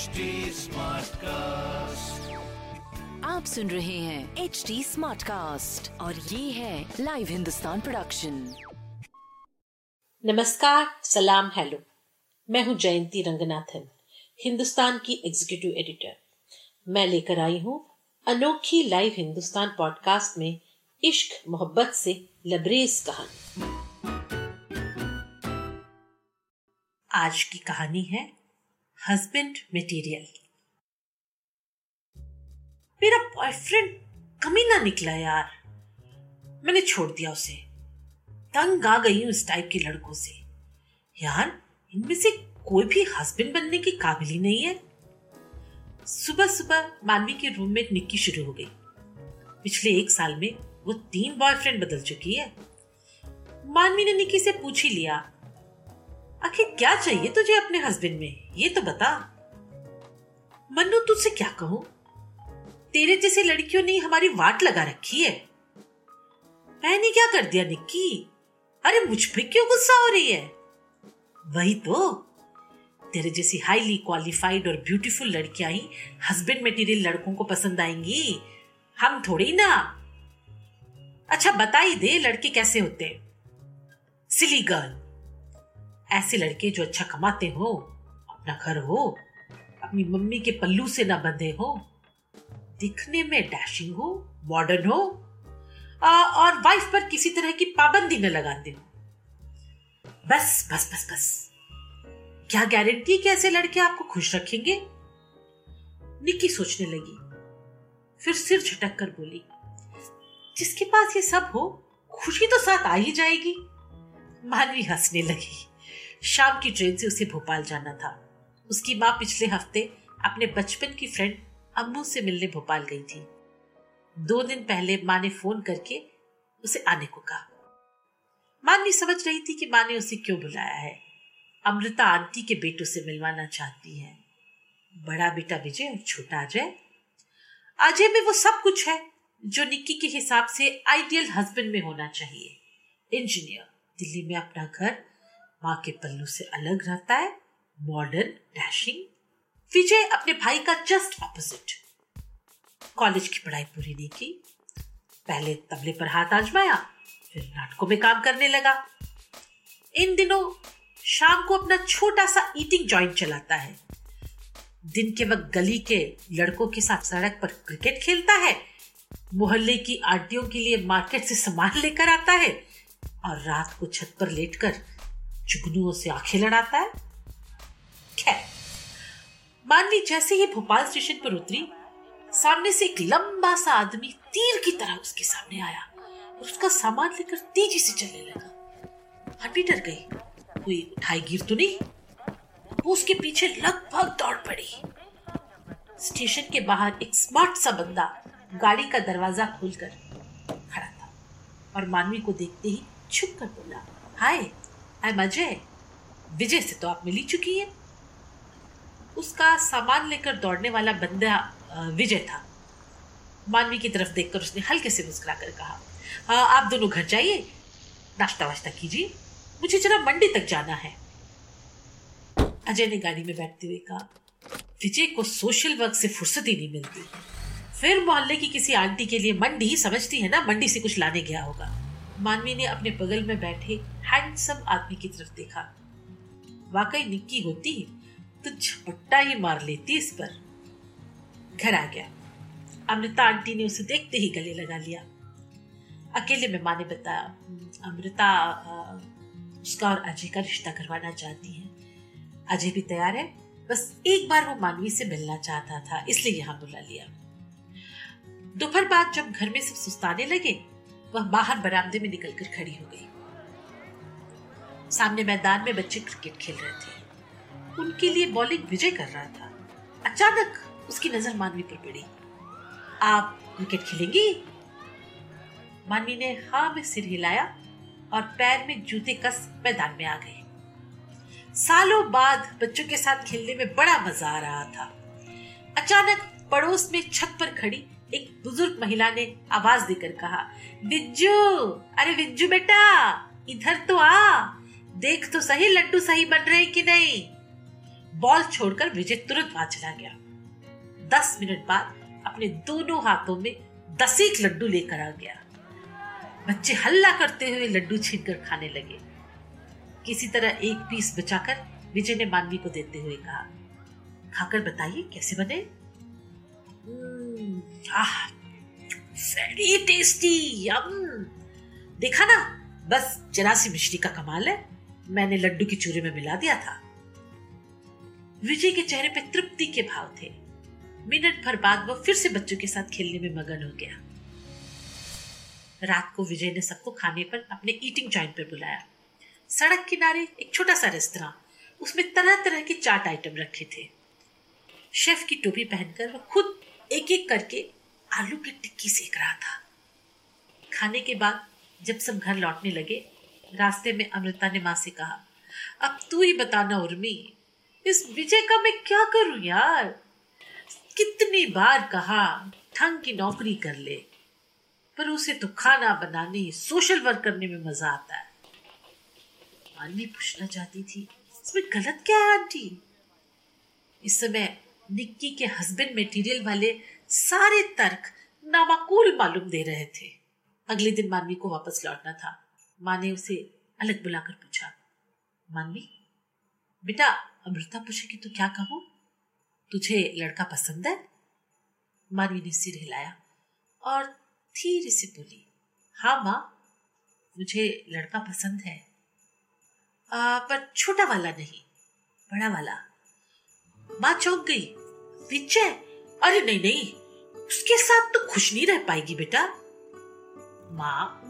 HD Smartcast. आप सुन रहे हैं एच डी स्मार्ट कास्ट और ये है लाइव हिंदुस्तान प्रोडक्शन नमस्कार सलाम हेलो। मैं हूँ जयंती रंगनाथन हिंदुस्तान की एग्जीक्यूटिव एडिटर मैं लेकर आई हूँ अनोखी लाइव हिंदुस्तान पॉडकास्ट में इश्क मोहब्बत से लबरेज कहानी। आज की कहानी है हस्बैंड मटेरियल मेरा बॉयफ्रेंड कमीना निकला यार। मैंने छोड़ दिया उसे। तंग आ गई हूँ इस टाइप के लड़कों से। यार, इनमें से कोई भी हस्बैंड बनने की काबिल ही नहीं है। सुबह सुबह मानवी के रूम में निक्की शुरू हो गई। पिछले एक साल में वो तीन बॉयफ्रेंड बदल चुकी है। मानवी ने निक्की से पूछ ही लिया आखिर क्या चाहिए तुझे अपने हस्बैंड में? ये तो बता। मन्नू, तुझसे क्या कहूँ? तेरे जैसे लड़कियों ने हमारी वाट लगा रखी है। मैंने क्या कर दिया, निक्की? अरे, मुझ पे क्यों गुस्सा हो रही है? वही तो। तेरे जैसी हाईली क्वालिफाइड और ब्यूटीफुल लड़कियाँ ही हस्बैंड मटेरियल लड़कों को पसंद आएँगी। हम थोड़ी ना। अच्छा बता ही दे, लड़के कैसे होते सिली गर्ल ऐसे लड़के जो अच्छा कमाते हो अपना घर हो अपनी मम्मी के पल्लू से ना बंधे हो दिखने में डैशिंग हो मॉडर्न हो आ, और वाइफ पर किसी तरह की पाबंदी न लगाते हो। बस बस बस बस। क्या गारंटी कि ऐसे लड़के आपको खुश रखेंगे? निकी सोचने लगी फिर सिर झटक कर बोली जिसके पास ये सब हो खुशी तो साथ आ ही जाएगी। मानवी हंसने लगी। शाम की ट्रेन से उसे भोपाल जाना था। उसकी माँ पिछले हफ़्ते अपने बचपन की फ्रेंड अम्मू से मिलने भोपाल गई थी। दो दिन पहले माँ ने फ़ोन करके उसे आने को कहा। मानवी समझ रही थी कि माँ ने उसे क्यों बुलाया है। अमृता आंटी के बेटों से मिलवाना चाहती है। बड़ा बेटा विजय और छोटा अजय। अजय में वो सब कुछ है जो निक्की के हिसाब से आइडियल हस्बैंड में होना चाहिए। इंजीनियर दिल्ली में अपना घर माँ के पल्लू से अलग रहता है मॉडर्न डैशिंग विजय अपने भाई का जस्ट ऑपोजिट कॉलेज की पढ़ाई पूरी नहीं की। पहले तबले पर हाथ आजमाया, फिर नाटकों में काम करने लगा। इन दिनों शाम को अपना छोटा सा ईटिंग जॉइंट चलाता है। दिन के वक्त गली के लड़कों के साथ सड़क पर क्रिकेट खेलता है। मोहल्ले की आंटियों के लिए मार्केट से सामान लेकर आता है। और रात को छत पर लेटकर जुगनुओं से आँखें लड़ाता है। खैर, मानवी जैसे ही भोपाल स्टेशन पर उतरी, सामने से एक लंबा सा आदमी तीर की तरह उसके सामने आया और उसका सामान लेकर तेज़ी से चलने लगा। हड्डी डर गई, कोई उठाई गिर तो नहीं। वो उसके पीछे लगभग दौड़ पड़ी। स्टेशन के बाहर एक स्मार्ट सा बंदा गाड़ी का दरवाज़ा खोलकर खड़ा था और मानवी को देखते ही छुप कर बोला, हाय एम अजय। विजय से तो आप मिली चुकी हैं। उसका सामान लेकर दौड़ने वाला बंदा विजय था। मानवी की तरफ़ देखकर उसने हल्के से मुस्कुरा कर कहा आप दोनों घर जाइए। नाश्ता वाश्ता कीजिए। मुझे जरा मंडी तक जाना है। अजय ने गाड़ी में बैठते हुए कहा, विजय को सोशल वर्क से फुर्सत ही नहीं मिलती। फिर मोहल्ले की किसी आंटी के लिए मंडी समझती है ना? मंडी से कुछ लाने गया होगा। मानवी ने अपने बगल में बैठे हैंडसम आदमी की तरफ़ देखा। वाकई निक्की होती तो झपट्टा ही मार लेती इस पर। घर आ गया। अमृता आंटी ने उसे देखते ही गले लगा लिया। अकेले में माँ ने बताया, अमृता उसका और अजय का रिश्ता करवाना चाहती है। अजय भी तैयार है? बस एक बार वो मानवी से मिलना चाहता था, इसलिए यहाँ बुला लिया। दोपहर बाद जब घर में सब सुस्ताने लगे वह बाहर बरामदे में निकलकर खड़ी हो गई। सामने मैदान में बच्चे क्रिकेट खेल रहे थे। उनके लिए बॉलिंग विजय कर रहा था। अचानक उसकी नज़र मानवी पर पड़ी। आप क्रिकेट खेलेंगी? मानवी ने हाँ में सिर हिलाया और पैर में जूते कस मैदान में आ गए। सालों बाद बच्चों के साथ खेलने में बड़ा मज़ा आ रहा था। अचानक पड़ोस में छत पर खड़ी एक बुज़ुर्ग महिला ने आवाज़ देकर कहा बिज्जू अरे बिज्जू बेटा, इधर तो आ, देख तो सही लड्डू सही बन रहे कि नहीं? बॉल छोड़कर विजय तुरंत वहाँ चला गया। दस मिनट बाद अपने दोनों हाथों में दस एक लड्डू लेकर आ गया। बच्चे हल्ला करते हुए लड्डू छीन कर खाने लगे। किसी तरह एक पीस बचाकर विजय ने मानवी को देते हुए कहा, खाकर बताइए कैसे बने? वेरी टेस्टी यम देखा ना, बस जरा सी मिश्री का कमाल है। मैंने लड्डू की चूरे में मिला दिया था। विजय के चेहरे पे तृप्ति के भाव थे। मिनट भर बाद वो फिर से बच्चों के साथ खेलने में मगन हो गया। रात को विजय ने सबको खाने पर अपने ईटिंग जॉइंट पर बुलाया। सड़क किनारे एक छोटा सा रेस्तरा उसमें तरह तरह के चाट आइटम रखे थे। शेफ की टोपी पहनकर वो खुद एक एक करके आलू की टिक्की सेक रहा था। खाने के बाद जब सब घर लौटने लगे, रास्ते में अमृता ने माँ से कहा, अब तू ही बताना उर्मी, इस विजय का मैं क्या करूँ यार? कितनी बार कहा ठंग की नौकरी कर ले। पर उसे तो खाना बनाने, सोशल वर्क करने में मज़ा आता है। मानवी पूछना चाहती थी, इसमें गलत क्या है आंटी? इस समय निक्की के हस्बैंड मटेरियल वाले सारे तर्क नामाकूल मालूम दे रहे थे। अगले दिन मानवी को वापस लौटना था। माँ ने उसे अलग बुलाकर पूछा मानवी बेटा अमृता पूछे पूछेगी तो क्या कहूँ? तुझे लड़का पसंद है? मानवी ने सिर हिलाया और धीरे से बोली हाँ माँ मुझे लड़का पसंद है। आ, पर छोटा वाला नहीं बड़ा वाला। माँ चौंक गई। विजय अरे नहीं नहीं। उसके साथ तो खुश नहीं रह पाएगी बेटा। माँ,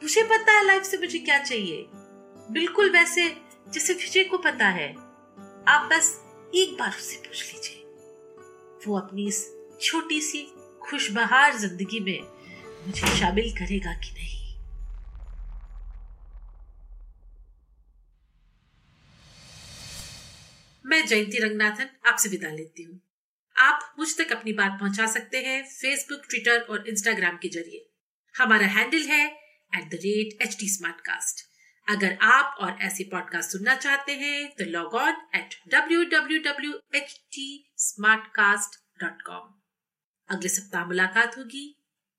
तुझे पता है लाइफ से मुझे क्या चाहिए? बिल्कुल वैसे, जैसे विजय को पता है। आप बस एक बार उससे पूछ लीजिए। वो अपनी इस छोटी सी, खुशबहार ज़िंदगी में मुझे शामिल करेगा कि नहीं? मैं जयंती रंगनाथन आपसे विदा लेती हूँ। आप मुझ तक अपनी बात पहुँचा सकते हैं फेसबुक ट्विटर और इंस्टाग्राम के ज़रिए। हमारा हैंडल है at the rate H T अगर आप और ऐसे पॉडकास्ट सुनना चाहते हैं तो log on at W W W H T Smartcast dot com अगले सप्ताह मुलाकात होगी।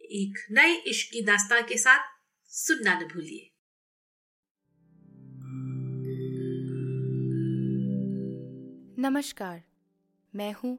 एक नए इश्क की दास्ता के साथ सुनना न भूलिए। नमस्कार, मैं हूँ